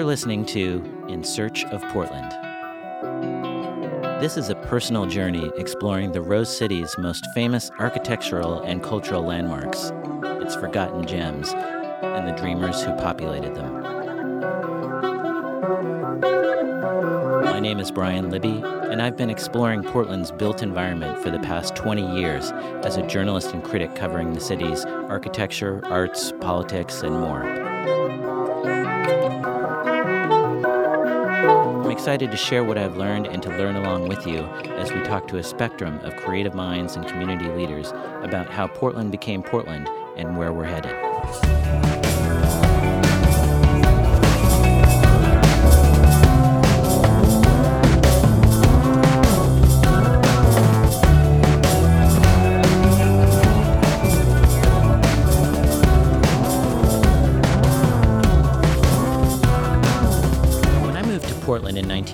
You're listening to In Search of Portland. This is a personal journey exploring the Rose City's most famous architectural and cultural landmarks, its forgotten gems, and the dreamers who populated them. My name is Brian Libby, and I've been exploring Portland's built environment for the past 20 years as a journalist and critic covering the city's architecture, arts, politics, and more. Excited to share what I've learned and to learn along with you as we talk to a spectrum of creative minds and community leaders about how Portland became Portland and where we're headed.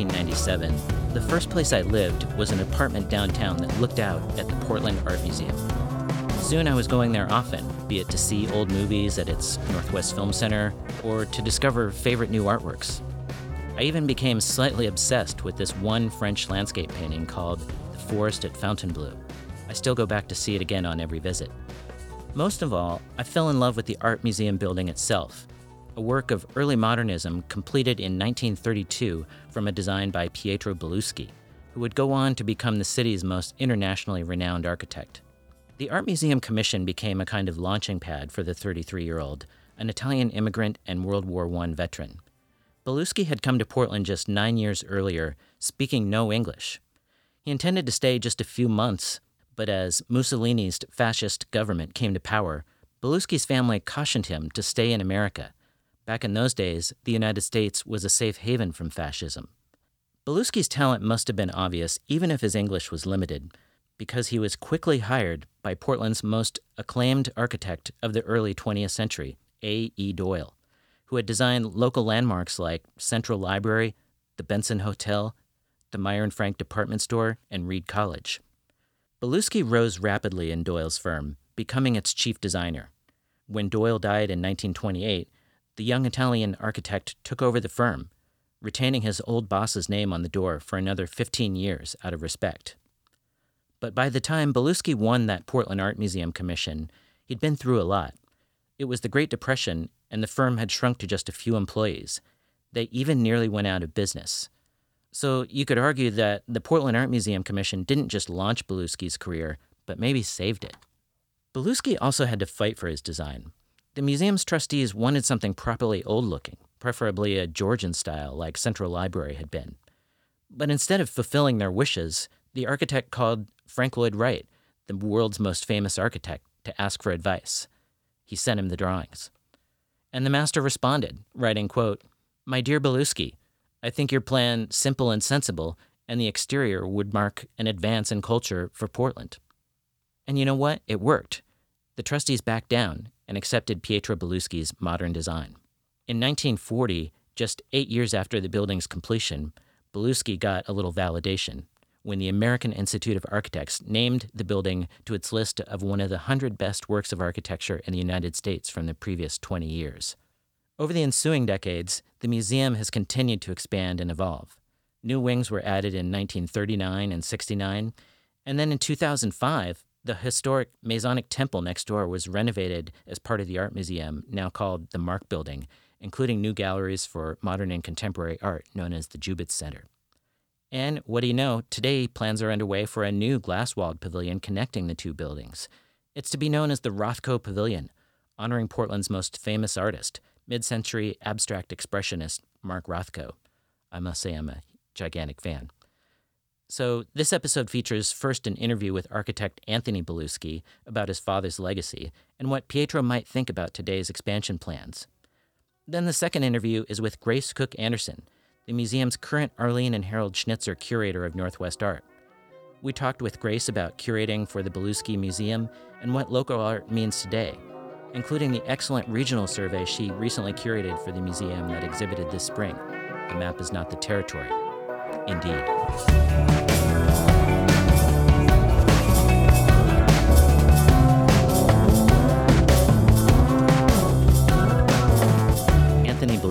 1997, the first place I lived was an apartment downtown that looked out at the Portland Art Museum. Soon I was going there often, be it to see old movies at its Northwest Film Center or to discover favorite new artworks. I even became slightly obsessed with this one French landscape painting called The Forest at Fontainebleau. I still go back to see it again on every visit. Most of all, I fell in love with the art museum building itself, a work of early modernism completed in 1932 from a design by Pietro Belluschi, who would go on to become the city's most internationally renowned architect. The Art Museum Commission became a kind of launching pad for the 33 year old, an Italian immigrant and World War I veteran. Belluschi had come to Portland just nine years earlier, speaking no English. He intended to stay just a few months, but as Mussolini's fascist government came to power, Belluschi's family cautioned him to stay in America. Back in those days, the United States was a safe haven from fascism. Belluschi's talent must have been obvious, even if his English was limited, because he was quickly hired by Portland's most acclaimed architect of the early 20th century, A. E. Doyle, who had designed local landmarks like Central Library, the Benson Hotel, the Meier and Frank department store, and Reed College. Belluschi rose rapidly in Doyle's firm, becoming its chief designer. When Doyle died in 1928, the young Italian architect took over the firm, retaining his old boss's name on the door for another 15 years out of respect. But by the time Belluschi won that Portland Art Museum commission, he'd been through a lot. It was the Great Depression, and the firm had shrunk to just a few employees. They even nearly went out of business. So you could argue that the Portland Art Museum Commission didn't just launch Belluschi's career, but maybe saved it. Belluschi also had to fight for his design. The museum's trustees wanted something properly old looking, preferably a Georgian style like Central Library had been. But instead of fulfilling their wishes, the architect called Frank Lloyd Wright, the world's most famous architect, to ask for advice. He sent him the drawings. And the master responded, writing, quote, My dear Belluschi, I think your plan simple and sensible, and the exterior would mark an advance in culture for Portland. And you know what? It worked. The trustees backed down and accepted Pietro Belluschi's modern design. In 1940, just eight years after the building's completion, Belluschi got a little validation when the American Institute of Architects named the building to its list of one of the 100 best works of architecture in the United States from the previous 20 years. Over the ensuing decades, the museum has continued to expand and evolve. New wings were added in 1939 and 69, and then in 2005, the historic Masonic Temple next door was renovated as part of the art museum, now called the Mark Building, including new galleries for modern and contemporary art known as the Jubitz Center. And what do you know, today plans are underway for a new glass walled pavilion connecting the two buildings. It's to be known as the Rothko Pavilion, honoring Portland's most famous artist, mid century abstract expressionist Mark Rothko. I must say, I'm a gigantic fan. So, this episode features first an interview with architect Anthony Belluschi about his father's legacy and what Pietro might think about today's expansion plans. Then the second interview is with Grace Kook-Anderson, the museum's current Arlene and Harold Schnitzer curator of Northwest Art. We talked with Grace about curating for the Belluschi Museum and what local art means today, including the excellent regional survey she recently curated for the museum that exhibited this spring. The map is not the territory. Indeed.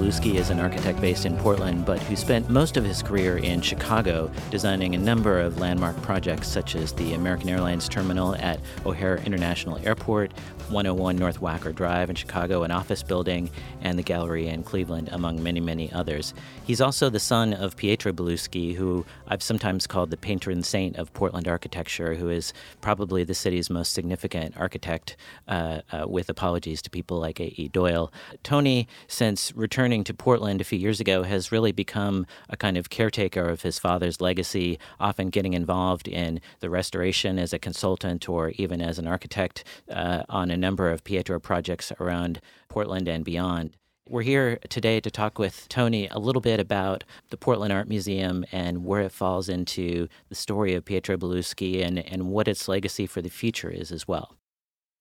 Belluschi is an architect based in Portland, but who spent most of his career in Chicago designing a number of landmark projects such as the American Airlines terminal at O'Hare International Airport, 101 North Wacker Drive in Chicago, an office building, and the gallery in Cleveland, among many, many others. He's also the son of Pietro Belluschi, who I've sometimes called the patron saint of Portland architecture, who is probably the city's most significant architect, uh, uh, with apologies to people like A.E. Doyle. Tony, since returning to Portland a few years ago, has really become a kind of caretaker of his father's legacy, often getting involved in the restoration as a consultant or even as an architect uh, on a number of Pietro projects around Portland and beyond. We're here today to talk with Tony a little bit about the Portland Art Museum and where it falls into the story of Pietro Belluschi and, and what its legacy for the future is as well.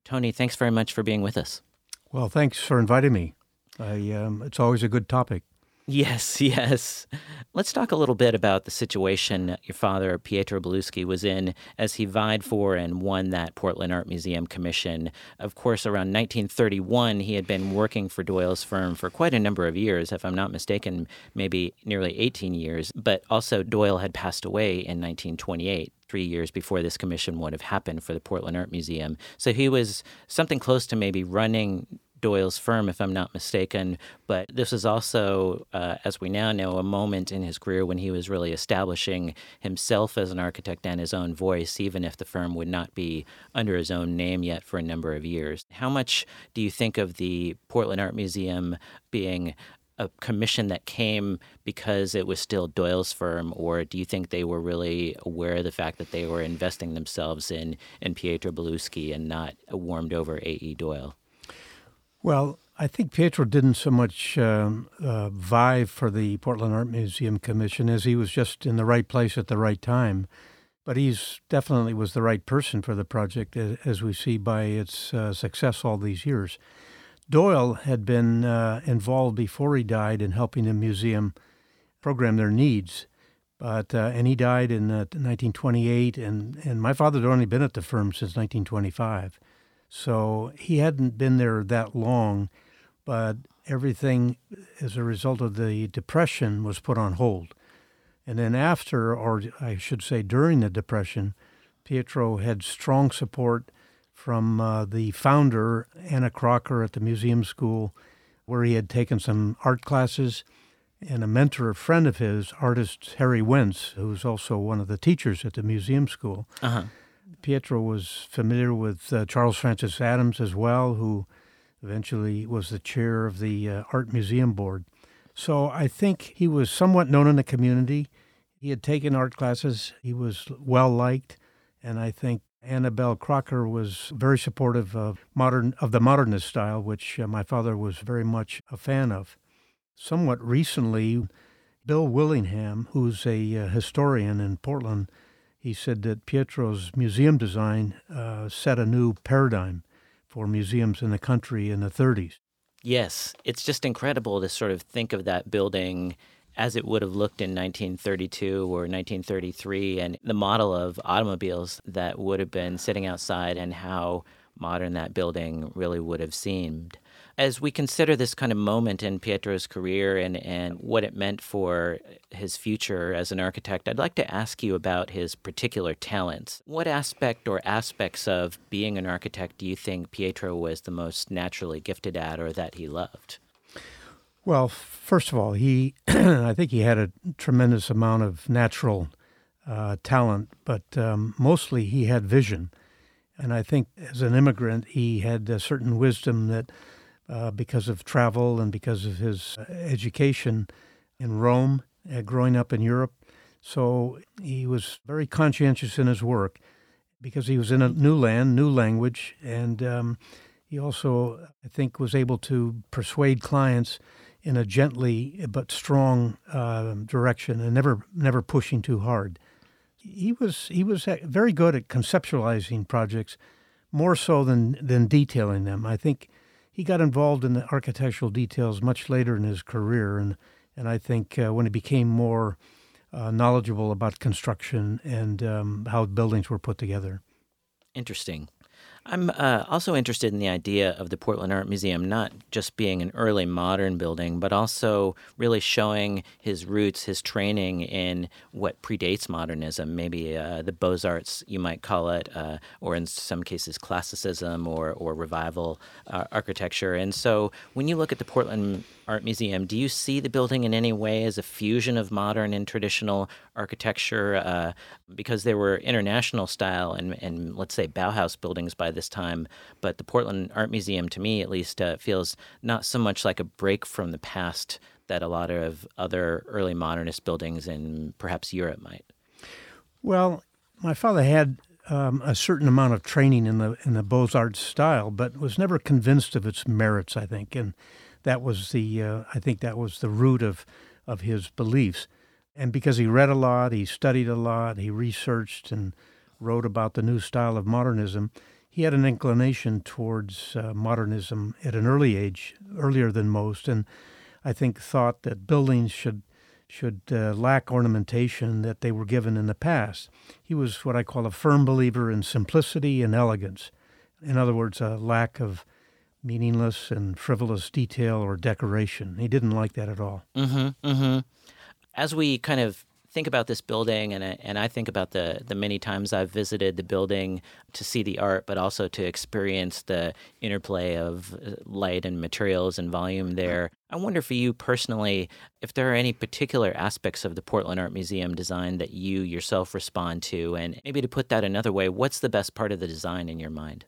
Tony, thanks very much for being with us. Well, thanks for inviting me. I, um, it's always a good topic. Yes, yes. Let's talk a little bit about the situation your father, Pietro Belluschi, was in as he vied for and won that Portland Art Museum commission. Of course, around 1931, he had been working for Doyle's firm for quite a number of years, if I'm not mistaken, maybe nearly 18 years. But also, Doyle had passed away in 1928 three years before this commission would have happened for the Portland Art Museum. So he was something close to maybe running Doyle's firm, if I'm not mistaken. But this is also, uh, as we now know, a moment in his career when he was really establishing himself as an architect and his own voice, even if the firm would not be under his own name yet for a number of years. How much do you think of the Portland Art Museum being a commission that came because it was still Doyle's firm, or do you think they were really aware of the fact that they were investing themselves in in Pietro Belluschi and not warmed over A.E. Doyle? Well, I think Pietro didn't so much um, uh, vie for the Portland Art Museum Commission as he was just in the right place at the right time. But he's definitely was the right person for the project, as we see by its uh, success all these years. Doyle had been uh, involved before he died in helping the museum program their needs, but uh, and he died in 1928, uh, and and my father had only been at the firm since 1925. So he hadn't been there that long, but everything as a result of the depression was put on hold. And then after, or I should say during the depression, Pietro had strong support from uh, the founder, Anna Crocker, at the museum school, where he had taken some art classes, and a mentor, a friend of his, artist Harry Wentz, who's also one of the teachers at the museum school. Uh-huh. Pietro was familiar with uh, Charles Francis Adams as well, who eventually was the chair of the uh, Art Museum Board. So I think he was somewhat known in the community. He had taken art classes, he was well liked, and I think Annabelle Crocker was very supportive of modern of the modernist style, which uh, my father was very much a fan of. Somewhat recently, Bill Willingham, who's a uh, historian in Portland, he said that Pietro's museum design uh, set a new paradigm for museums in the country in the 30s. Yes, it's just incredible to sort of think of that building as it would have looked in 1932 or 1933 and the model of automobiles that would have been sitting outside and how modern that building really would have seemed. As we consider this kind of moment in Pietro's career and, and what it meant for his future as an architect, I'd like to ask you about his particular talents. What aspect or aspects of being an architect do you think Pietro was the most naturally gifted at or that he loved? Well, first of all, he I think he had a tremendous amount of natural uh, talent, but um, mostly he had vision. And I think as an immigrant, he had a certain wisdom that uh, because of travel and because of his uh, education in Rome, uh, growing up in Europe. So he was very conscientious in his work because he was in a new land, new language, and um, he also, I think, was able to persuade clients in a gently but strong uh, direction and never never pushing too hard. He was he was very good at conceptualizing projects, more so than than detailing them. I think he got involved in the architectural details much later in his career, and and I think uh, when he became more uh, knowledgeable about construction and um, how buildings were put together. Interesting. I'm uh, also interested in the idea of the Portland Art Museum not just being an early modern building, but also really showing his roots, his training in what predates modernism, maybe uh, the Beaux Arts, you might call it, uh, or in some cases, classicism or, or revival uh, architecture. And so when you look at the Portland Art Museum, do you see the building in any way as a fusion of modern and traditional architecture? Uh, because there were international style and, and, let's say, Bauhaus buildings by this time, but the Portland Art Museum, to me at least, uh, feels not so much like a break from the past that a lot of other early modernist buildings in perhaps Europe might. Well, my father had um, a certain amount of training in the in the Beaux Arts style, but was never convinced of its merits. I think, and that was the uh, I think that was the root of of his beliefs. And because he read a lot, he studied a lot, he researched and wrote about the new style of modernism. He had an inclination towards uh, modernism at an early age, earlier than most, and I think thought that buildings should should uh, lack ornamentation that they were given in the past. He was what I call a firm believer in simplicity and elegance. In other words, a lack of meaningless and frivolous detail or decoration. He didn't like that at all. Mm-hmm. Mm-hmm. As we kind of think about this building, and I, and I think about the the many times I've visited the building to see the art, but also to experience the interplay of uh, light and materials and volume there. I wonder for you personally if there are any particular aspects of the Portland Art Museum design that you yourself respond to, and maybe to put that another way, what's the best part of the design in your mind?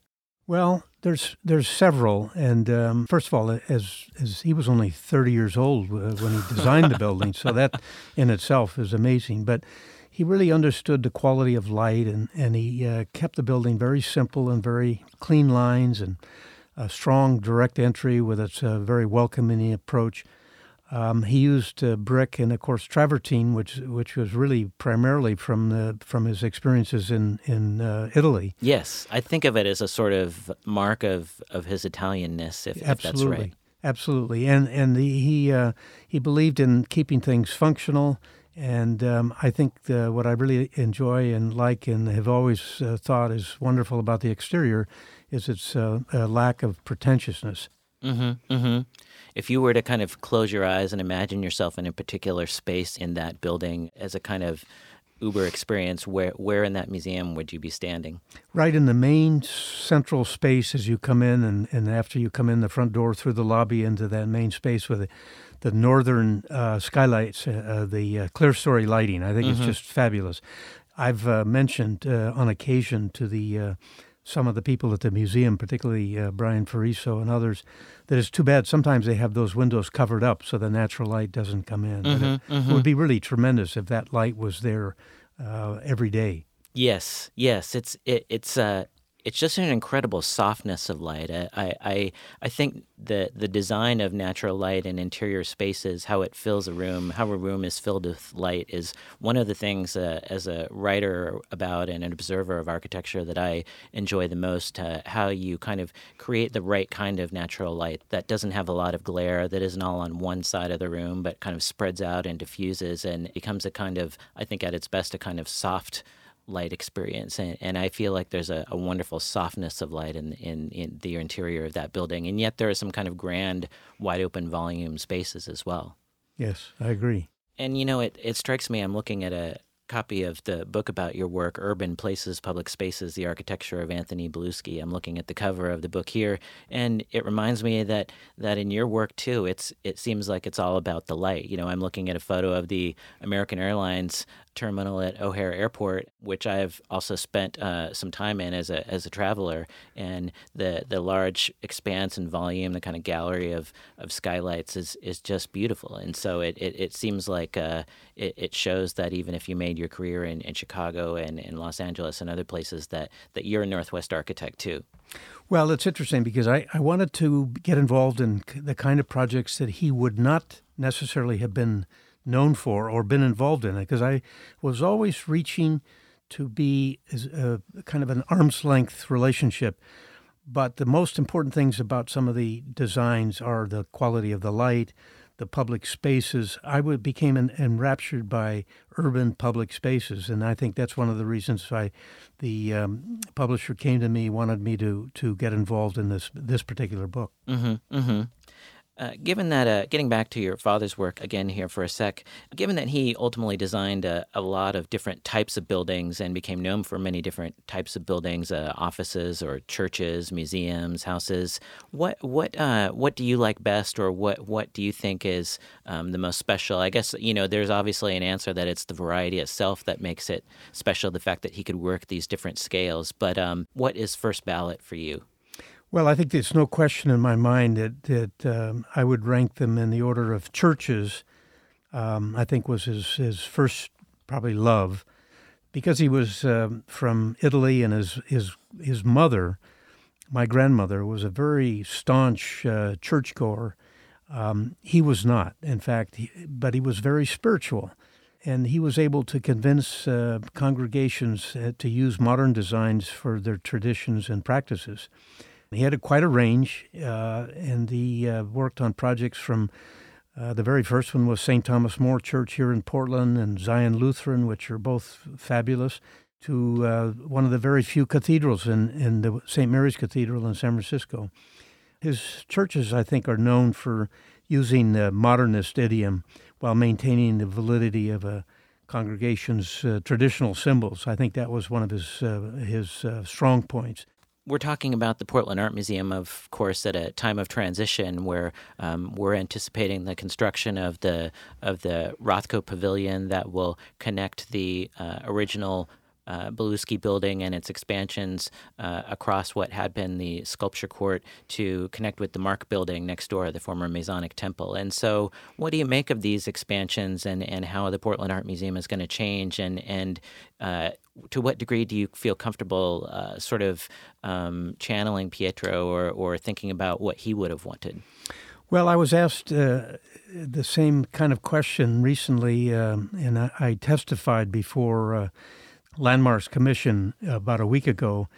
Well, there's there's several, and um, first of all, as as he was only 30 years old uh, when he designed the building, so that in itself is amazing. But he really understood the quality of light, and and he uh, kept the building very simple and very clean lines, and a strong direct entry with its uh, very welcoming approach. Um, he used uh, brick and, of course, travertine, which which was really primarily from the from his experiences in in uh, Italy. Yes, I think of it as a sort of mark of, of his Italianness, if, if that's right. Absolutely, and and the, he uh, he believed in keeping things functional, and um, I think the, what I really enjoy and like and have always uh, thought is wonderful about the exterior is its uh, lack of pretentiousness. Mm-hmm, mm-hmm if you were to kind of close your eyes and imagine yourself in a particular space in that building as a kind of Uber experience, where where in that museum would you be standing? Right in the main central space as you come in, and, and after you come in the front door through the lobby into that main space with the, the northern uh, skylights, uh, uh the uh, clerestory lighting. I think mm-hmm. it's just fabulous. I've uh, mentioned uh, on occasion to the some of the people at the museum, particularly uh, Brian Ferriso and others, that it's too bad sometimes they have those windows covered up so the natural light doesn't come in. Mm-hmm, it, mm-hmm. it, would be really tremendous if that light was there uh, every day. Yes, yes, it's it, it's uh, it's just an incredible softness of light. I, I, I think the the design of natural light in interior spaces, how it fills a room, how a room is filled with light, is one of the things uh, as a writer about and an observer of architecture that I enjoy the most. Uh, how you kind of create the right kind of natural light that doesn't have a lot of glare, that isn't all on one side of the room, but kind of spreads out and diffuses and becomes a kind of, I think, at its best, a kind of soft light experience. And, and I feel like there's a, a, wonderful softness of light in, in, in the interior of that building. And yet there are some kind of grand, wide open volume spaces as well. Yes, I agree. And you know, it, it strikes me, I'm looking at a copy of the book about your work, Urban Places, Public Spaces, The Architecture of Anthony Belluschi. I'm looking at the cover of the book here, and it reminds me that that in your work too, it's it seems like it's all about the light. You know, I'm looking at a photo of the American Airlines terminal at O'Hare Airport, which I've also spent uh, some time in as a as a traveler, and the the large expanse and volume, the kind of gallery of, of skylights is is just beautiful. And so it it, it seems like uh, it, it shows that even if you made your career in, in Chicago and in Los Angeles and other places, that that you're a Northwest architect too. Well, it's interesting because I, I wanted to get involved in the kind of projects that he would not necessarily have been known for or been involved in it because I was always reaching to be a, kind of an arm's length relationship. But the most important things about some of the designs are the quality of the light, the public spaces. I would became en- enraptured by urban public spaces, and I think that's one of the reasons why the um, publisher came to me, wanted me to to get involved in this this particular book. Mm-hmm, mm-hmm. Uh, given that, uh, getting back to your father's work again here for a sec, given that he ultimately designed a, a lot of different types of buildings and became known for many different types of buildings, uh, offices or churches, museums, houses, what what uh, what do you like best, or what what do you think is um, the most special? I guess you know there's obviously an answer that it's the variety itself that makes it special. The fact that he could work these different scales, but um, what is first ballot for you? Well, I think there's no question in my mind that that um, I would rank them in the order of churches. Um, I think was his his first probably love, because he was um, from Italy and his his his mother, my grandmother, was a very staunch uh, churchgoer. Um, he was not, in fact, he, but he was very spiritual, and he was able to convince uh, congregations uh, to use modern designs for their traditions and practices. He had a, quite a range, uh, and he uh, worked on projects from uh, the very first one was St. Thomas More Church here in Portland and Zion Lutheran, which are both fabulous, to uh, one of the very few cathedrals in, in the St. Mary's Cathedral in San Francisco. His churches, I think, are known for using the modernist idiom while maintaining the validity of a congregation's uh, traditional symbols. I think that was one of his uh, his strong points we're talking about the Portland Art Museum, of course, at a time of transition where um, we're anticipating the construction of the of the Rothko Pavilion that will connect the uh, original uh, Belluschi building and its expansions uh, across what had been the sculpture court to connect with the Mark building next door, the former Masonic Temple. And so, what do you make of these expansions and, and how the Portland Art Museum is going to change? And, and uh, to what degree do you feel comfortable uh, sort of um, channeling Pietro or, or thinking about what he would have wanted? Well, I was asked uh, the same kind of question recently, um, and I, I, testified before uh, Landmarks Commission about a week ago,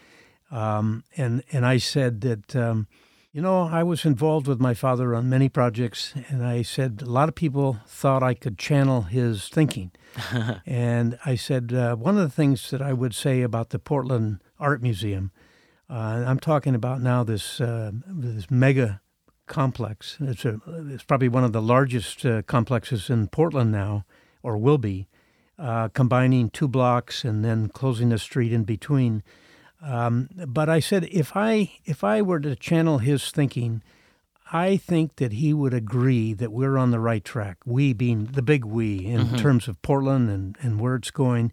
um, and and I said that um, you know I was involved with my father on many projects, and I said a lot of people thought I could channel his thinking, and I said uh, one of the things that I would say about the Portland Art Museum, uh, I'm talking about now this uh, this mega complex. It's a it's probably one of the largest uh, complexes in Portland now, or will be uh, combining two blocks and then closing the street in between. Um, but I said if I if I were to channel his thinking, I think that he would agree that we're on the right track. We being the big we in mm-hmm. terms of Portland and, and where it's going,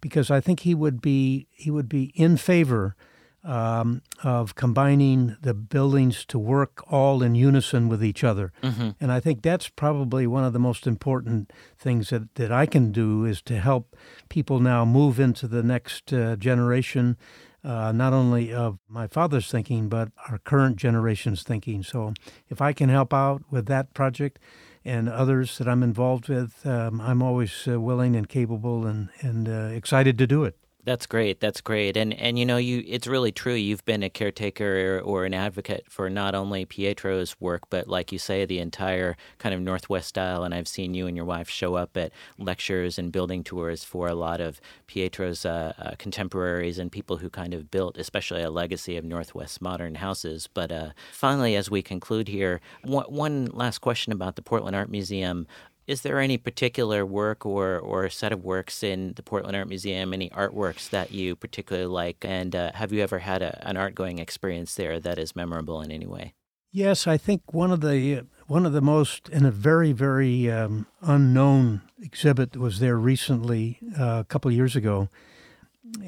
because I think he would be he would be in favor um, of combining the buildings to work all in unison with each other. Mm-hmm. And I think that's probably one of the most important things that, that I can do is to help people now move into the next uh, generation, uh, not only of my father's thinking, but our current generation's thinking. So if I can help out with that project, and others that I'm involved with, um, I'm always uh, willing and capable and, and uh, excited to do it. That's great. That's great. And and you know, you it's really true. You've been a caretaker or an advocate for not only Pietro's work, but like you say, the entire kind of Northwest style. And I've seen you and your wife show up at lectures and building tours for a lot of Pietro's uh, uh, contemporaries and people who kind of built, especially a legacy of Northwest modern houses. But uh, finally, as we conclude here, one, one last question about the Portland Art Museum. Is there any particular work or, or set of works in the Portland Art Museum, any artworks that you particularly like? And uh, have you ever had a, an art going experience there that is memorable in any way? Yes, I think one of the one of the most in a very very um, unknown exhibit was there recently uh, a couple of years ago,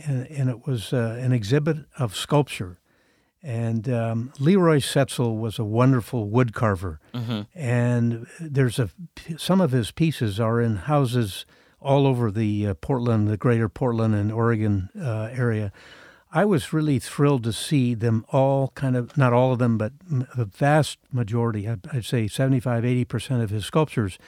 and, and it was uh, an exhibit of sculpture and um, Leroy Setziol was a wonderful wood carver, mm-hmm. and there's a some of his pieces are in houses all over the uh, Portland, the greater Portland and Oregon uh, area. I was really thrilled to see them all kind of, not all of them, but the vast majority, I'd, say 75, 80% of his sculptures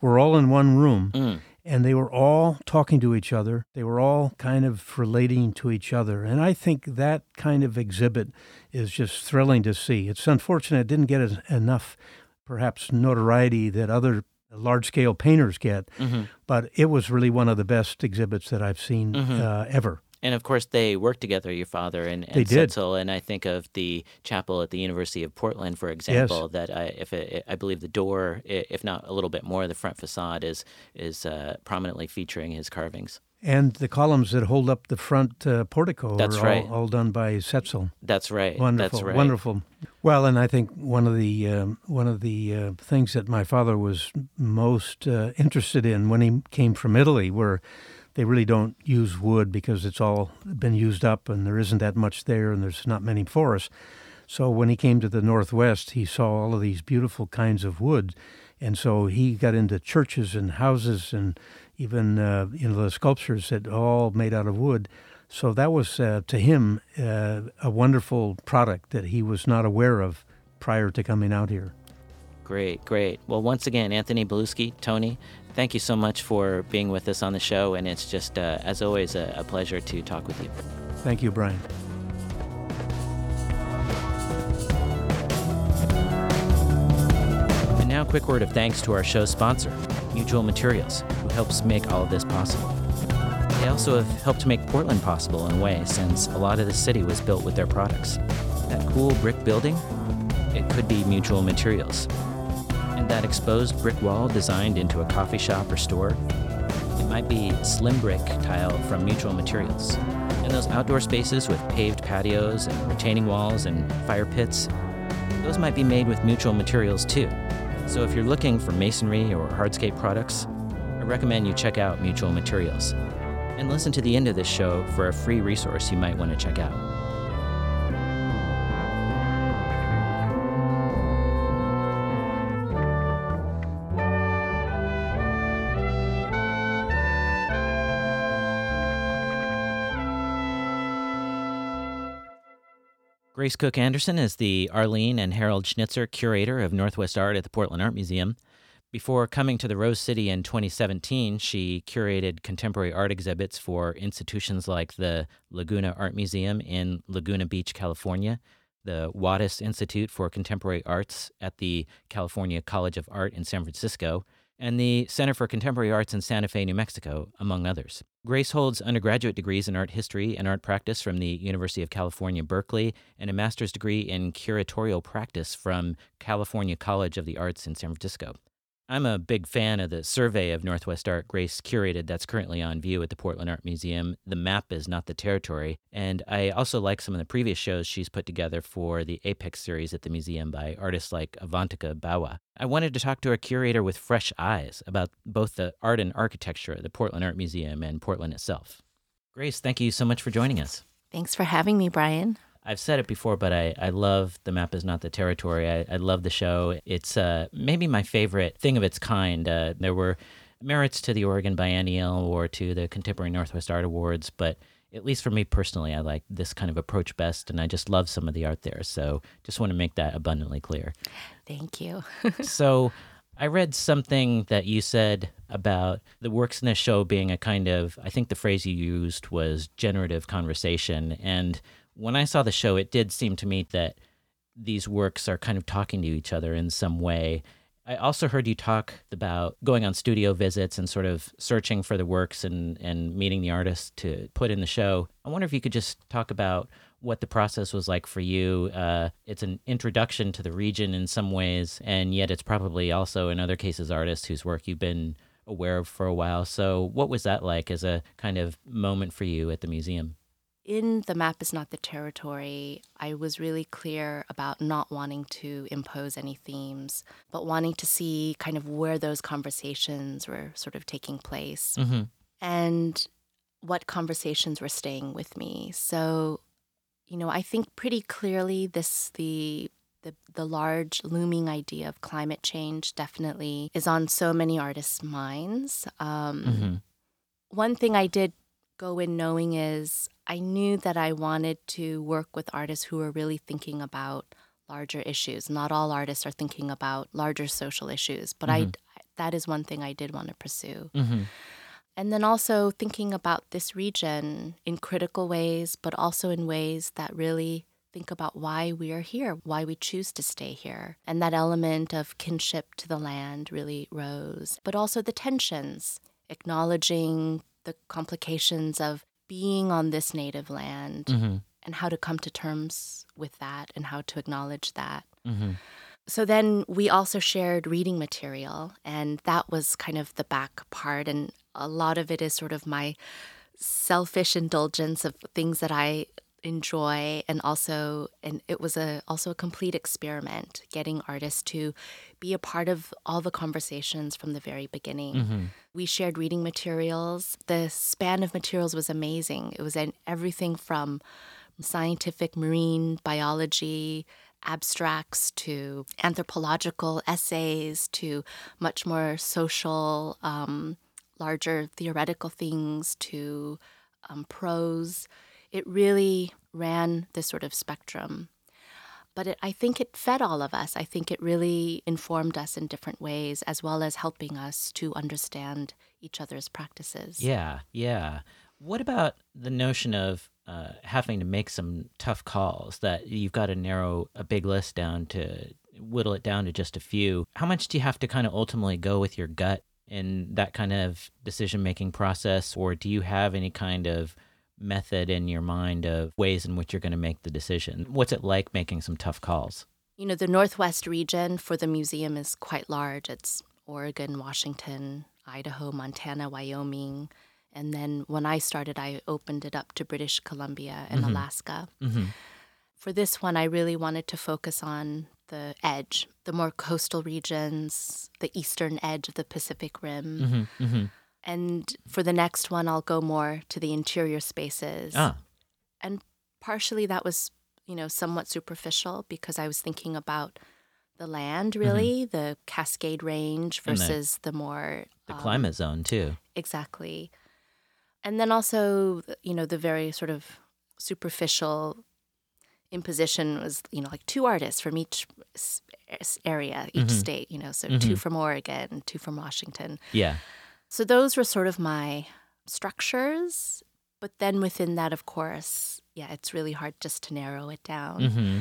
were all in one room. Mm and they were all talking to each other. They were all kind of relating to each other. And I think that kind of exhibit is just thrilling to see. It's unfortunate it didn't get enough perhaps notoriety that other large scale painters get, hmm but it was really one of the best exhibits that I've seen Mhm. uh, ever. And of course, they worked together, your father and, and They did. Setziol. And I think of the chapel at the University of Portland, for example. That I, if it, I believe the door, if not a little bit more, the front facade is is uh, prominently featuring his carvings. And the columns that hold up the front uh, portico That's are all, right. all done by Setziol. That's right. Wonderful, That's right. wonderful. Well, and I think one of the um, one of the uh, things that my father was most uh, interested in when he came from Italy, where they really don't use wood because it's all been used up, and there isn't that much there, and there's not many forests. So when he came to the Northwest, he saw all of these beautiful kinds of wood, and so he got into churches and houses and even uh, you know the sculptures that all made out of wood. So that was uh, to him uh, a wonderful product that he was not aware of prior to coming out here. Great, great. Well, once again, Anthony Belluschi, Tony, thank you so much for being with us on the show. And it's just, uh, as always, a, a pleasure to talk with you. Thank you, Brian. And now, a quick word of thanks to our show sponsor, Mutual Materials, who helps make all of this possible. They also have helped make Portland possible in a way, since a lot of the city was built with their products. That cool brick building, it could be Mutual Materials. And that exposed brick wall designed into a coffee shop or store, it might be slim brick tile from Mutual Materials. And those outdoor spaces with paved patios and retaining walls and fire pits, those might be made with Mutual Materials too. So if you're looking for masonry or hardscape products, I recommend you check out Mutual Materials. And listen to the end of this show for a free resource you might want to check out. Grace Kook-Anderson is the Arlene and Harold Schnitzer Curator of Northwest Art at the Portland Art Museum. Before coming to the Rose City in 2017, she curated contemporary art exhibits for institutions like the Laguna Art Museum in Laguna Beach, California, the Wattis Institute for Contemporary Arts at the California College of Art in San Francisco, and the Center for Contemporary Arts in Santa Fe, New Mexico, among others. Grace holds undergraduate degrees in art history and art practice from the University of California, Berkeley, and a master's degree in curatorial practice from California College of the Arts in San Francisco. I'm a big fan of the survey of Northwest Art Grace curated that's currently on view at the Portland Art Museum. The map is not the territory. And I also like some of the previous shows she's put together for the Apex series at the museum by artists like Avantika Bawa. I wanted to talk to a curator with fresh eyes about both the art and architecture at the Portland Art Museum and Portland itself. Grace, thank you so much for joining us. Thanks for having me, Brian. I've said it before, but I, I love The Map is Not the Territory. I, I love the show. It's uh, maybe my favorite thing of its kind. Uh, there were merits to the Oregon Biennial or to the Contemporary Northwest Art Awards, but at least for me personally, I like this kind of approach best, and I just love some of the art there. So just want to make that abundantly clear. Thank you. so I read something that you said about the works in this show being a kind of, I think the phrase you used was generative conversation. And when I saw the show, it did seem to me that these works are kind of talking to each other in some way. I also heard you talk about going on studio visits and sort of searching for the works and, and meeting the artists to put in the show. I wonder if you could just talk about what the process was like for you. Uh, it's an introduction to the region in some ways, and yet it's probably also, in other cases, artists whose work you've been aware of for a while. So, what was that like as a kind of moment for you at the museum? In The Map is Not the Territory, I was really clear about not wanting to impose any themes, but wanting to see kind of where those conversations were sort of taking place Mm-hmm. and what conversations were staying with me. So, you know, I think pretty clearly this the the, the large looming idea of climate change definitely is on so many artists' minds. Um, Mm-hmm. one thing I did go in knowing is I knew that I wanted to work with artists who were really thinking about larger issues. Not all artists are thinking about larger social issues, but I that is one thing I did want to pursue. Mm-hmm. And then also thinking about this region in critical ways, but also in ways that really think about why we are here, why we choose to stay here. And that element of kinship to the land really rose, but also the tensions, acknowledging the complications of being on this native land Mm-hmm. and how to come to terms with that and how to acknowledge that. Mm-hmm. So then we also shared reading material, and that was kind of the back part. And a lot of it is sort of my selfish indulgence of things that I enjoy and also and it was a also a complete experiment getting artists to be a part of all the conversations from the very beginning. Mm-hmm. we shared reading materials. The span of materials was amazing. It was in everything from scientific marine biology abstracts to anthropological essays to much more social um, larger theoretical things to um, prose it really ran this sort of spectrum but it, I think it fed all of us. I think it really informed us in different ways, as well as helping us to understand each other's practices. Yeah, yeah. What about the notion of uh, having to make some tough calls that you've got to narrow a big list down to whittle it down to just a few? How much do you have to kind of ultimately go with your gut in that kind of decision making process, or do you have any kind of method in your mind of ways in which you're going to make the decision? What's it like making some tough calls? You know, the Northwest region for the museum is quite large. It's Oregon, Washington, Idaho, Montana, Wyoming. And then when I started, I opened it up to British Columbia and Mhm. Alaska. Mm-hmm. For this one, I really wanted to focus on the edge, the more coastal regions, the eastern edge of the Pacific Rim. Mm-hmm. Mm-hmm. And for the next one, I'll go more to the interior spaces. Ah, Partially that was, you know, somewhat superficial because I was thinking about the land, Mm-hmm. really, the Cascade Range And the- versus the, more. the um, climate zone too. Exactly. And then also, you know, the very sort of superficial imposition was, you know, like two artists from each area, each Mhm. state, you know, so two Mhm. from Oregon, two from Washington. Yeah. So those were sort of my structures. But then within that, of course, yeah, it's really hard just to narrow it down. Mm-hmm.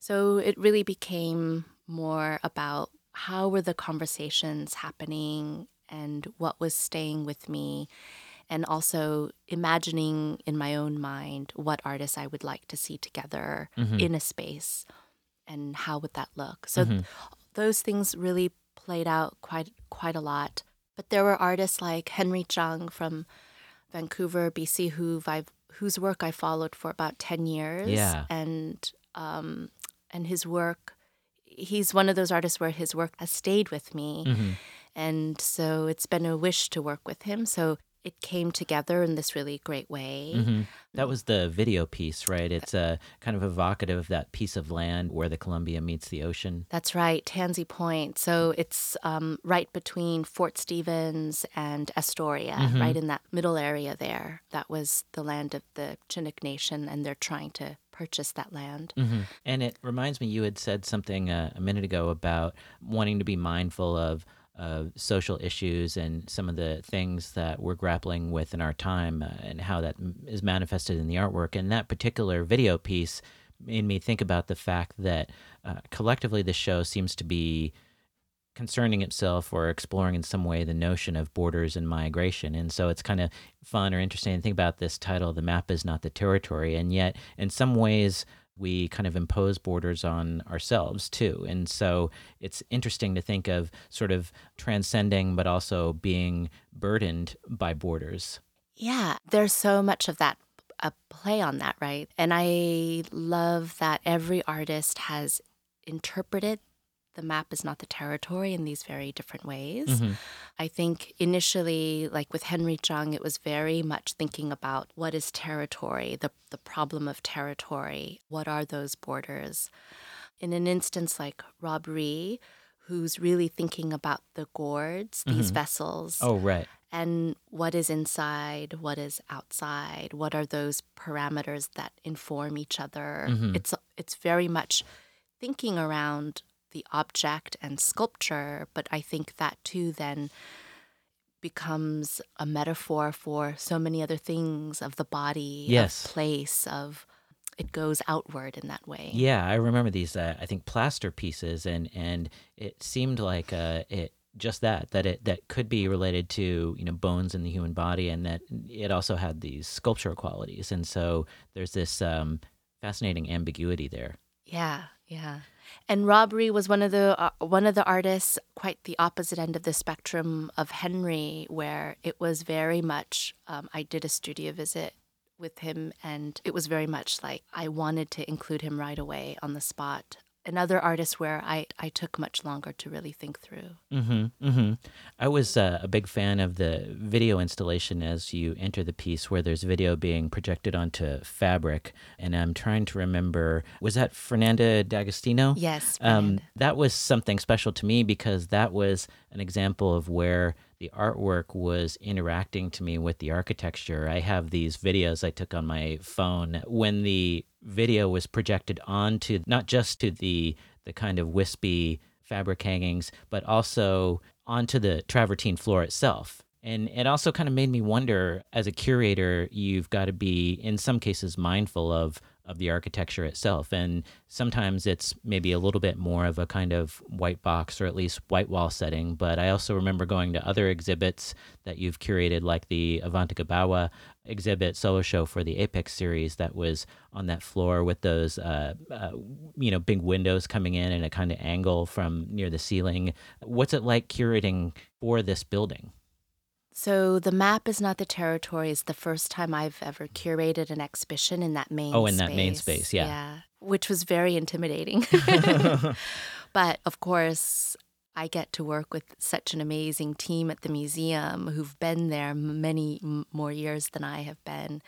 So it really became more about how were the conversations happening and what was staying with me. And also imagining in my own mind what artists I would like to see together Mhm. in a space and how would that look. So Mhm. those things really played out quite quite a lot. But there were artists like Henry Chung from Vancouver, BC, who I've, whose work I followed for about ten years. Yeah. and um, and his work, he's one of those artists where his work has stayed with me, Mm-hmm. and so it's been a wish to work with him. So it came together in this really great way. hmm That was the video piece, right? It's a kind of evocative of that piece of land where the Columbia meets the ocean. That's right, Tansy Point. So it's um, right between Fort Stevens and Astoria, Mhm. right in that middle area there. That was the land of the Chinook Nation, and they're trying to purchase that land. hmm And it reminds me, you had said something uh, a minute ago about wanting to be mindful of uh, social issues and some of the things that we're grappling with in our time uh, and how that is manifested in the artwork. And that particular video piece made me think about the fact that uh, collectively the show seems to be concerning itself or exploring in some way the notion of borders and migration. And so it's kind of fun or interesting to think about this title, The Map is Not the Territory. And yet, in some ways, we kind of impose borders on ourselves too. And so it's interesting to think of sort of transcending, but also being burdened by borders. Yeah, there's so much of that, a play on that, right? And I love that every artist has interpreted the map is not the territory in these very different ways. Mhm. I think initially, like with Henry Chung, it was very much thinking about what is territory, the, the problem of territory, what are those borders. In an instance like Rob Rhee, who's really thinking about the gourds, these Mhm. vessels, Oh, right. and what is inside, what is outside, what are those parameters that inform each other. Mhm. It's it's very much thinking around the object and sculpture, but I think that too then becomes a metaphor for so many other things of the body, Yes. of place, of it goes outward in that way. Yeah, I remember these. Uh, I think plaster pieces, and and it seemed like uh, it just that that it that could be related to you know bones in the human body, and that it also had these sculptural qualities. And so there's this um, fascinating ambiguity there. Yeah, yeah. And Rob Rhee was one of the uh, one of the artists quite the opposite end of the spectrum of Henry, where it was very much. Um, I did a studio visit with him, and it was very much like I wanted to include him right away on the spot another artist where I, I took much longer to really think through. Mm-hmm, mm-hmm. I was uh, a big fan of the video installation as you enter the piece, where there's video being projected onto fabric. And I'm trying to remember, was that Fernanda D'Agostino? Yes. Um, that was something special to me because that was an example of where the artwork was interacting to me with the architecture. I have these videos I took on my phone when the video was projected onto not just to the the kind of wispy fabric hangings, but also onto the travertine floor itself. And it also kind of made me wonder as a curator, you've got to be, in some cases, mindful of of the architecture itself. And sometimes it's maybe a little bit more of a kind of white box or at least white wall setting. But I also remember going to other exhibits that you've curated, like the Avantika Bawa exhibit solo show for the Apex series that was on that floor with those, uh, uh, you know, big windows coming in and a kind of angle from near the ceiling. What's it like curating for this building? So the map is not the territory is the first time I've ever curated an exhibition in that main Oh, in space. that main space, yeah. Yeah. Which was very intimidating. but of course, I get to work with such an amazing team at the museum who've been there many more years than I have been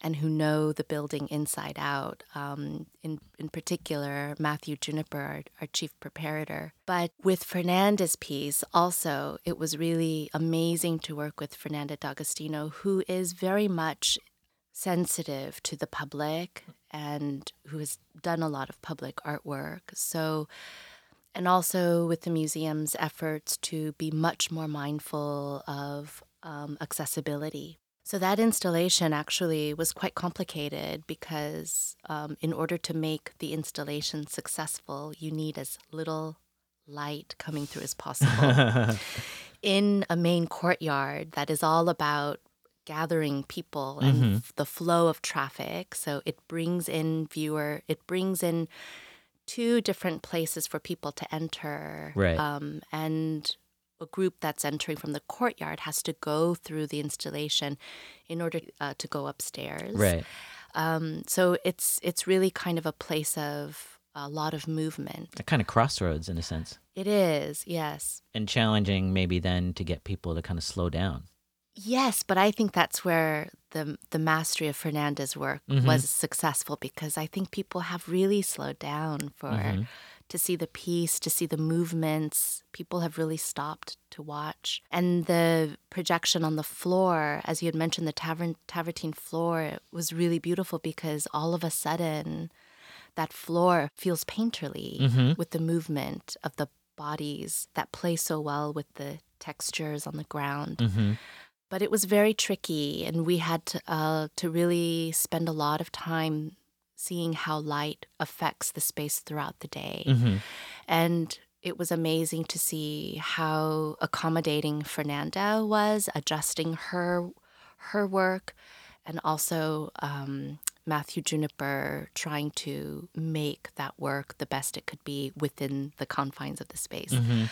and who know the building inside out. Um, in, in particular, Matthew Juniper, our, our chief preparator. But with Fernanda's piece, also, it was really amazing to work with Fernanda D'Agostino, who is very much sensitive to the public and who has done a lot of public artwork. So, and also with the museum's efforts to be much more mindful of um, accessibility. So that installation actually was quite complicated because um, in order to make the installation successful, you need as little light coming through as possible. in a main courtyard that is all about gathering people and mm-hmm. the flow of traffic. So it brings in viewer, it brings in two different places for people to enter. Right. Um, and a group that's entering from the courtyard has to go through the installation in order uh, to go upstairs. Right. Um, so it's it's really kind of a place of a lot of movement. A kind of crossroads in a sense. It is, yes. And challenging maybe then to get people to kind of slow down. Yes, but I think that's where the the mastery of Fernanda's work mm-hmm. was successful because I think people have really slowed down for mm-hmm to see the piece, to see the movements. People have really stopped to watch. And the projection on the floor, as you had mentioned, the tavern, Travertine floor was really beautiful because all of a sudden, that floor feels painterly mm-hmm. with the movement of the bodies that play so well with the textures on the ground. Mm-hmm. But it was very tricky, and we had to, uh, to really spend a lot of time seeing how light affects the space throughout the day. Mm-hmm. And it was amazing to see how accommodating Fernanda was, adjusting her her work, and also um, Matthew Juniper trying to make that work the best it could be within the confines of the space. Mm-hmm.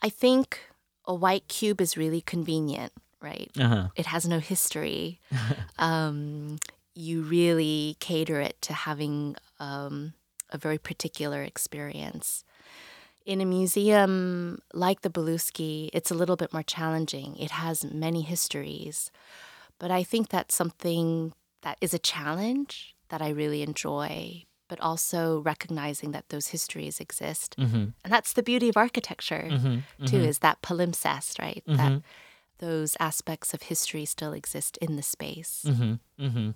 I think a white cube is really convenient, right? Uh-huh. It has no history. um, you really cater it to having um, a very particular experience. In a museum like the Belluschi, it's a little bit more challenging. It has many histories, but I think that's something that is a challenge that I really enjoy, but also recognizing that those histories exist. Mm-hmm. And that's the beauty of architecture, mm-hmm. too, mm-hmm. is that palimpsest, right? That mm-hmm. Those aspects of history still exist in the space. Mm-hmm. Mm-hmm.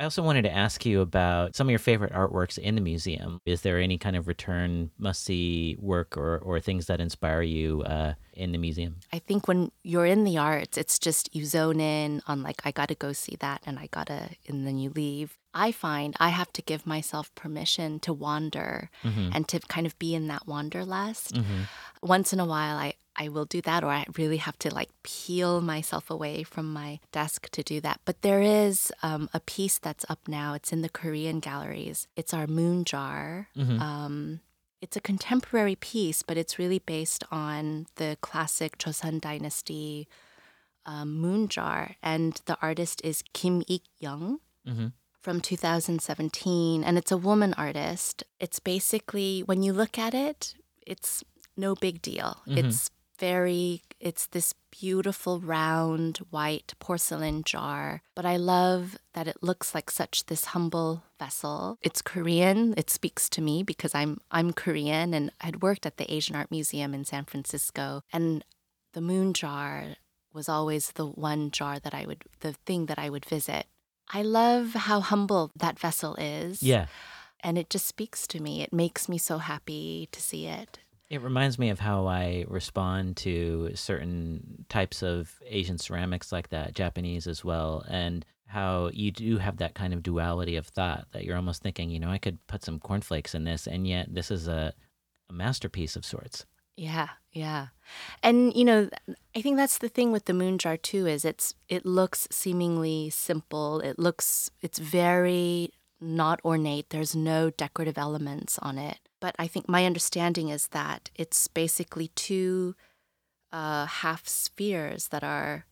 I also wanted to ask you about some of your favorite artworks in the museum. Is there any kind of return must see work or, or things that inspire you uh, in the museum? I think when you're in the arts, it's just you zone in on like, I gotta go see that and I gotta, and then you leave. I find I have to give myself permission to wander Mm-hmm. and to kind of be in that wanderlust. Mm-hmm. Once in a while, I, I will do that, or I really have to like peel myself away from my desk to do that. But there is um, a piece that's up now. It's in the Korean galleries. It's our moon jar. Mhm. Um, it's a contemporary piece, but it's really based on the classic Joseon Dynasty um, moon jar. And the artist is Kim Ik Young Mm-hmm. from 2017 and it's a woman artist it's basically when you look at it it's no big deal Mhm. it's very it's this beautiful round white porcelain jar but i love that it looks like such this humble vessel it's korean it speaks to me because i'm i'm korean and i'd worked at the asian art museum in san francisco and the moon jar was always the one jar that i would the thing that i would visit I love how humble that vessel is. Yeah. And it just speaks to me. It makes me so happy to see it. It reminds me of how I respond to certain types of Asian ceramics like that, Japanese as well, and how you do have that kind of duality of thought that you're almost thinking, you know, I could put some cornflakes in this, and yet this is a, a masterpiece of sorts. Yeah, yeah. And you know, I think that's the thing with the moon jar too is it's it looks seemingly simple. It looks it's very not ornate. There's no decorative elements on it. But I think my understanding is that it's basically two uh, half spheres that are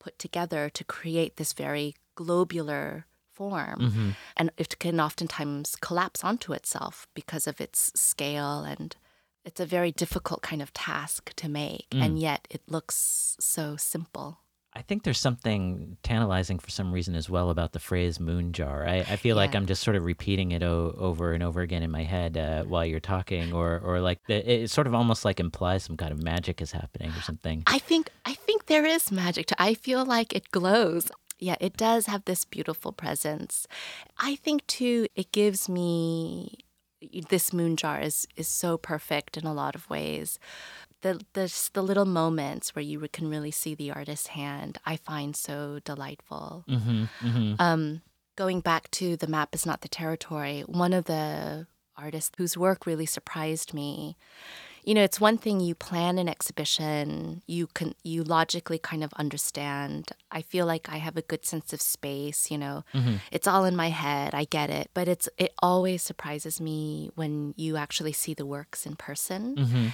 put together to create this very globular form. Mm-hmm. And it can oftentimes collapse onto itself because of its scale and it's a very difficult kind of task to make Mm. and yet it looks so simple I think there's something tantalizing for some reason as well about the phrase moon jar. I, I feel like I'm just sort of repeating it o- over and over again in my head uh, while you're talking, or, or like the, it sort of almost like implies some kind of magic is happening or something. i think i think there is magic to i feel like it glows yeah it does have this beautiful presence i think too it gives me this moon jar is is so perfect in a lot of ways the the, the little moments where you can really see the artist's hand i find so delightful Mm-hmm, mm-hmm. Um, going back to the map is not the territory. One of the artists whose work really surprised me. You know, it's one thing you plan an exhibition, you can you logically kind of understand. I feel like I have a good sense of space, you know. It's all in my head, I get it, but it's it always surprises me when you actually see the works in person. Mm-hmm.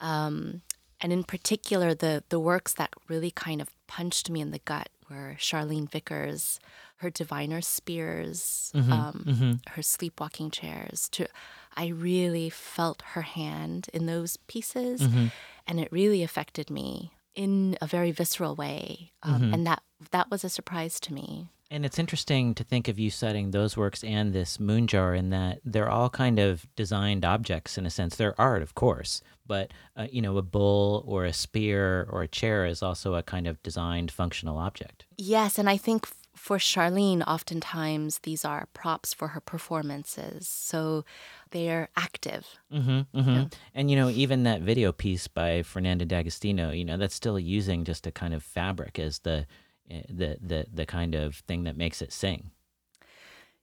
Um, and in particular, the the works that really kind of punched me in the gut were Charlene Vickers, her diviner spears, um, mm-hmm. her sleepwalking chairs. To, I really felt her hand in those pieces, Mm-hmm. and it really affected me in a very visceral way. Um, And that that was a surprise to me. And it's interesting to think of you setting those works and this moon jar in that they're all kind of designed objects in a sense. They're art, of course, but uh, you know, a bull or a spear or a chair is also a kind of designed functional object. Yes, and I think for Charlene, oftentimes these are props for her performances, so they're active. Mm-hmm, mm-hmm. And you know, even that video piece by Fernanda D'Agostino, you know, that's still using just a kind of fabric as the the the the kind of thing that makes it sing.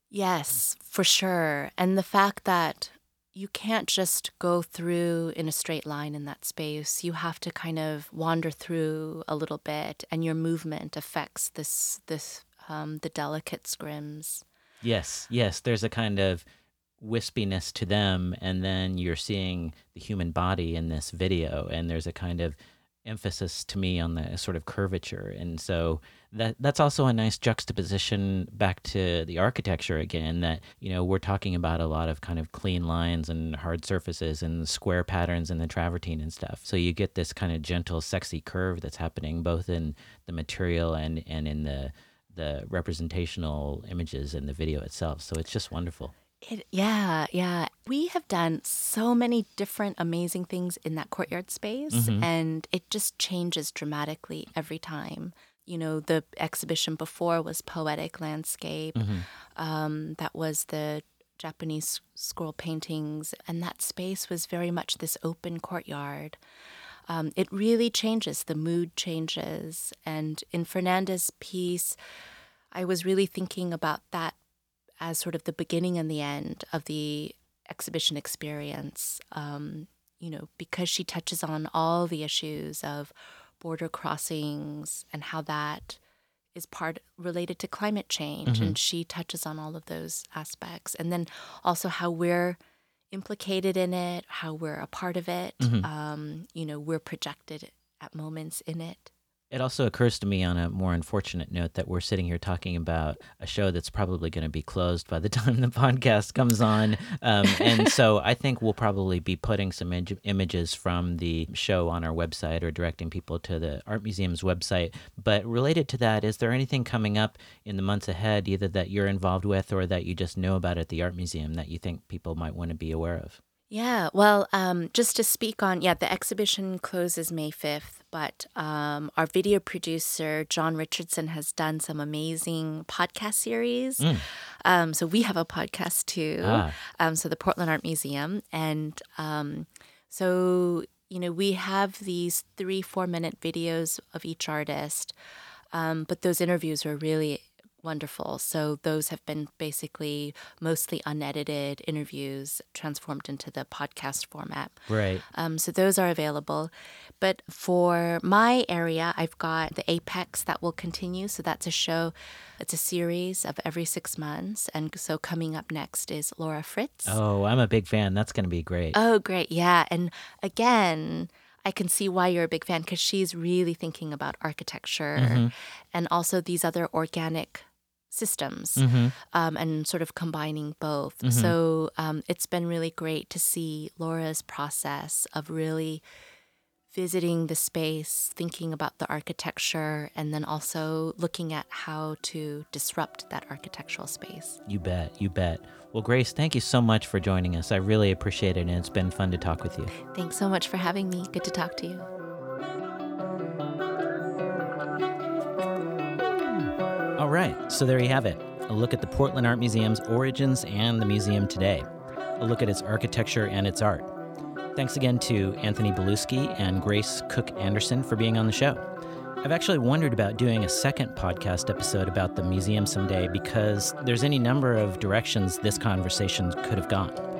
Yes, for sure. And the fact that you can't just go through in a straight line in that space. You have to kind of wander through a little bit, and your movement affects this this um, the delicate scrims. Yes, yes. There's a kind of wispiness to them, and then you're seeing the human body in this video, and there's a kind of emphasis to me on the sort of curvature, and so that that's also a nice juxtaposition back to the architecture again. That you know we're talking about a lot of kind of clean lines and hard surfaces and square patterns in the travertine and stuff. So you get this kind of gentle, sexy curve that's happening both in the material and and in the the representational images in the video itself. So it's just wonderful. It, yeah, yeah. We have done so many different amazing things in that courtyard space, and it just changes dramatically every time. you know, the exhibition before was Poetic Landscape. Mhm. Um, that was the Japanese scroll paintings, and that space was very much this open courtyard. Um, it really changes, the mood changes. And in Fernanda's piece, I was really thinking about that as sort of the beginning and the end of the exhibition experience. Um, you know, because she touches on all the issues of border crossings and how that is part related to climate change. And she touches on all of those aspects. And then also how we're implicated in it, how we're a part of it. Um, you know, we're projected at moments in it. It also occurs to me on a more unfortunate note that we're sitting here talking about a show that's probably going to be closed by the time the podcast comes on. Um, and so I think we'll probably be putting some imag- images from the show on our website or directing people to the Art Museum's website. But related to that, is there anything coming up in the months ahead, either that you're involved with or that you just know about at the Art Museum that you think people might want to be aware of? Yeah, well, um, just to speak on, yeah, the exhibition closes May 5th, but um, our video producer, John Richardson, has done some amazing podcast series. Um, so we have a podcast too. Ah. Um, so the Portland Art Museum. And um, so, you know, we have these three, four minute videos of each artist, um, but those interviews are really wonderful. So those have been basically mostly unedited interviews transformed into the podcast format. Right. Um, so those are available. But for my area, I've got the Apex that will continue. So that's a show, it's a series of every six months. And so coming up next is Laura Fritz. Oh, I'm a big fan. That's going to be great. Oh, great. Yeah. And again, I can see why you're a big fan because she's really thinking about architecture and also these other organic systems um, and sort of combining both. So um, it's been really great to see Laura's process of really visiting the space, thinking about the architecture, and then also looking at how to disrupt that architectural space. You bet. You bet. Well, Grace, thank you so much for joining us. I really appreciate it, and it's been fun to talk with you. Thanks so much for having me. Good to talk to you. All right, so there you have it a look at the Portland Art Museum's origins and the museum today, a look at its architecture and its art. Thanks again to Anthony Belluschi and Grace Cook Anderson for being on the show. I've actually wondered about doing a second podcast episode about the museum someday because there's any number of directions this conversation could have gone.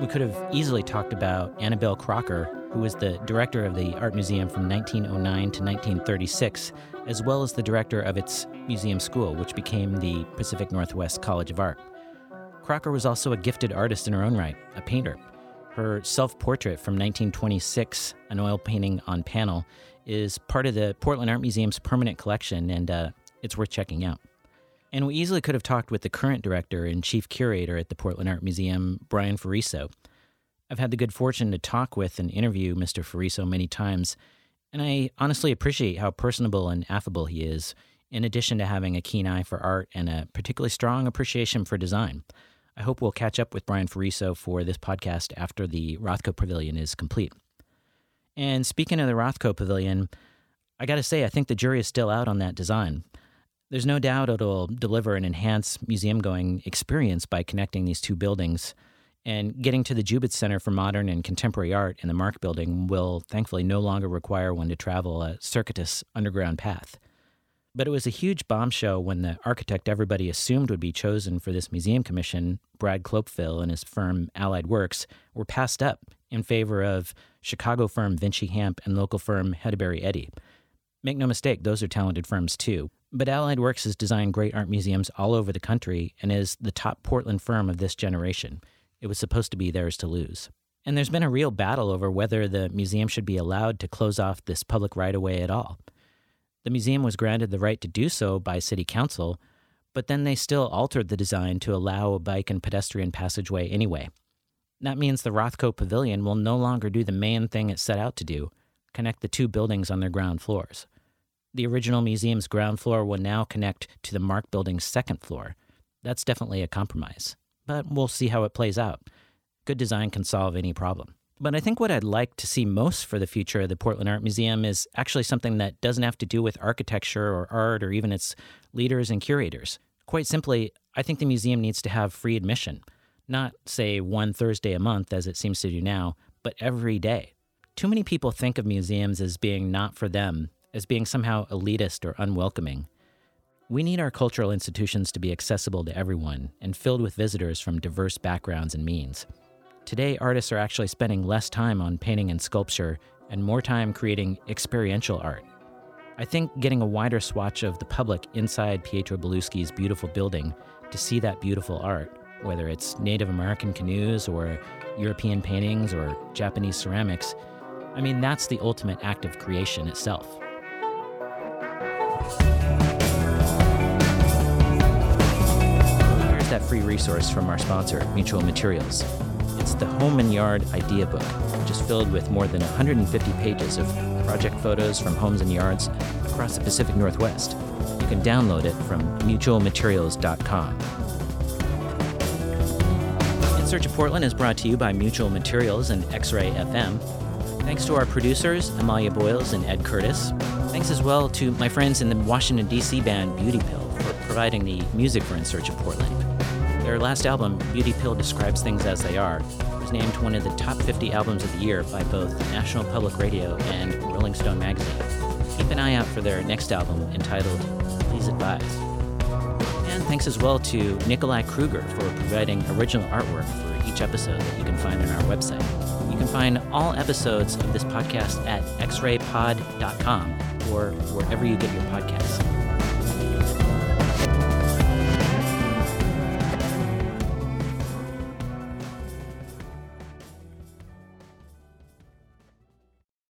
We could have easily talked about Annabelle Crocker, who was the director of the Art Museum from 1909 to 1936, as well as the director of its museum school, which became the Pacific Northwest College of Art. Crocker was also a gifted artist in her own right, a painter. Her self portrait from 1926, an oil painting on panel, is part of the Portland Art Museum's permanent collection, and uh, it's worth checking out. And we easily could have talked with the current director and chief curator at the Portland Art Museum, Brian Ferriso. I've had the good fortune to talk with and interview Mr. Ferriso many times, and I honestly appreciate how personable and affable he is, in addition to having a keen eye for art and a particularly strong appreciation for design. I hope we'll catch up with Brian Ferriso for this podcast after the Rothko Pavilion is complete. And speaking of the Rothko Pavilion, I got to say, I think the jury is still out on that design. There's no doubt it'll deliver an enhanced museum going experience by connecting these two buildings. And getting to the Jubitz Center for Modern and Contemporary Art in the Mark Building will thankfully no longer require one to travel a circuitous underground path. But it was a huge bombshell when the architect everybody assumed would be chosen for this museum commission, Brad Cloepfil and his firm Allied Works, were passed up in favor of Chicago firm Vinci Hamp and local firm Hennebery Eddy. Make no mistake, those are talented firms too. But Allied Works has designed great art museums all over the country and is the top Portland firm of this generation. It was supposed to be theirs to lose. And there's been a real battle over whether the museum should be allowed to close off this public right of way at all. The museum was granted the right to do so by City Council, but then they still altered the design to allow a bike and pedestrian passageway anyway. That means the Rothko Pavilion will no longer do the main thing it set out to do connect the two buildings on their ground floors. The original museum's ground floor will now connect to the Mark Building's second floor. That's definitely a compromise, but we'll see how it plays out. Good design can solve any problem. But I think what I'd like to see most for the future of the Portland Art Museum is actually something that doesn't have to do with architecture or art or even its leaders and curators. Quite simply, I think the museum needs to have free admission. Not, say, one Thursday a month, as it seems to do now, but every day. Too many people think of museums as being not for them, as being somehow elitist or unwelcoming. We need our cultural institutions to be accessible to everyone and filled with visitors from diverse backgrounds and means. Today, artists are actually spending less time on painting and sculpture and more time creating experiential art. I think getting a wider swatch of the public inside Pietro Belluschi's beautiful building to see that beautiful art, whether it's Native American canoes or European paintings or Japanese ceramics, I mean, that's the ultimate act of creation itself. Here's that free resource from our sponsor, Mutual Materials. It's the Home and Yard Idea Book, which is filled with more than 150 pages of project photos from homes and yards across the Pacific Northwest. You can download it from mutualmaterials.com. In Search of Portland is brought to you by Mutual Materials and X Ray FM. Thanks to our producers, Amalia Boyles and Ed Curtis. Thanks as well to my friends in the Washington, D.C. band Beauty Pill for providing the music for In Search of Portland. Their last album, Beauty Pill Describes Things as They Are, was named one of the top 50 albums of the year by both National Public Radio and Rolling Stone magazine. Keep an eye out for their next album entitled Please Advise. And thanks as well to Nikolai Kruger for providing original artwork for each episode that you can find on our website. You can find all episodes of this podcast at xraypod.com or wherever you get your podcasts.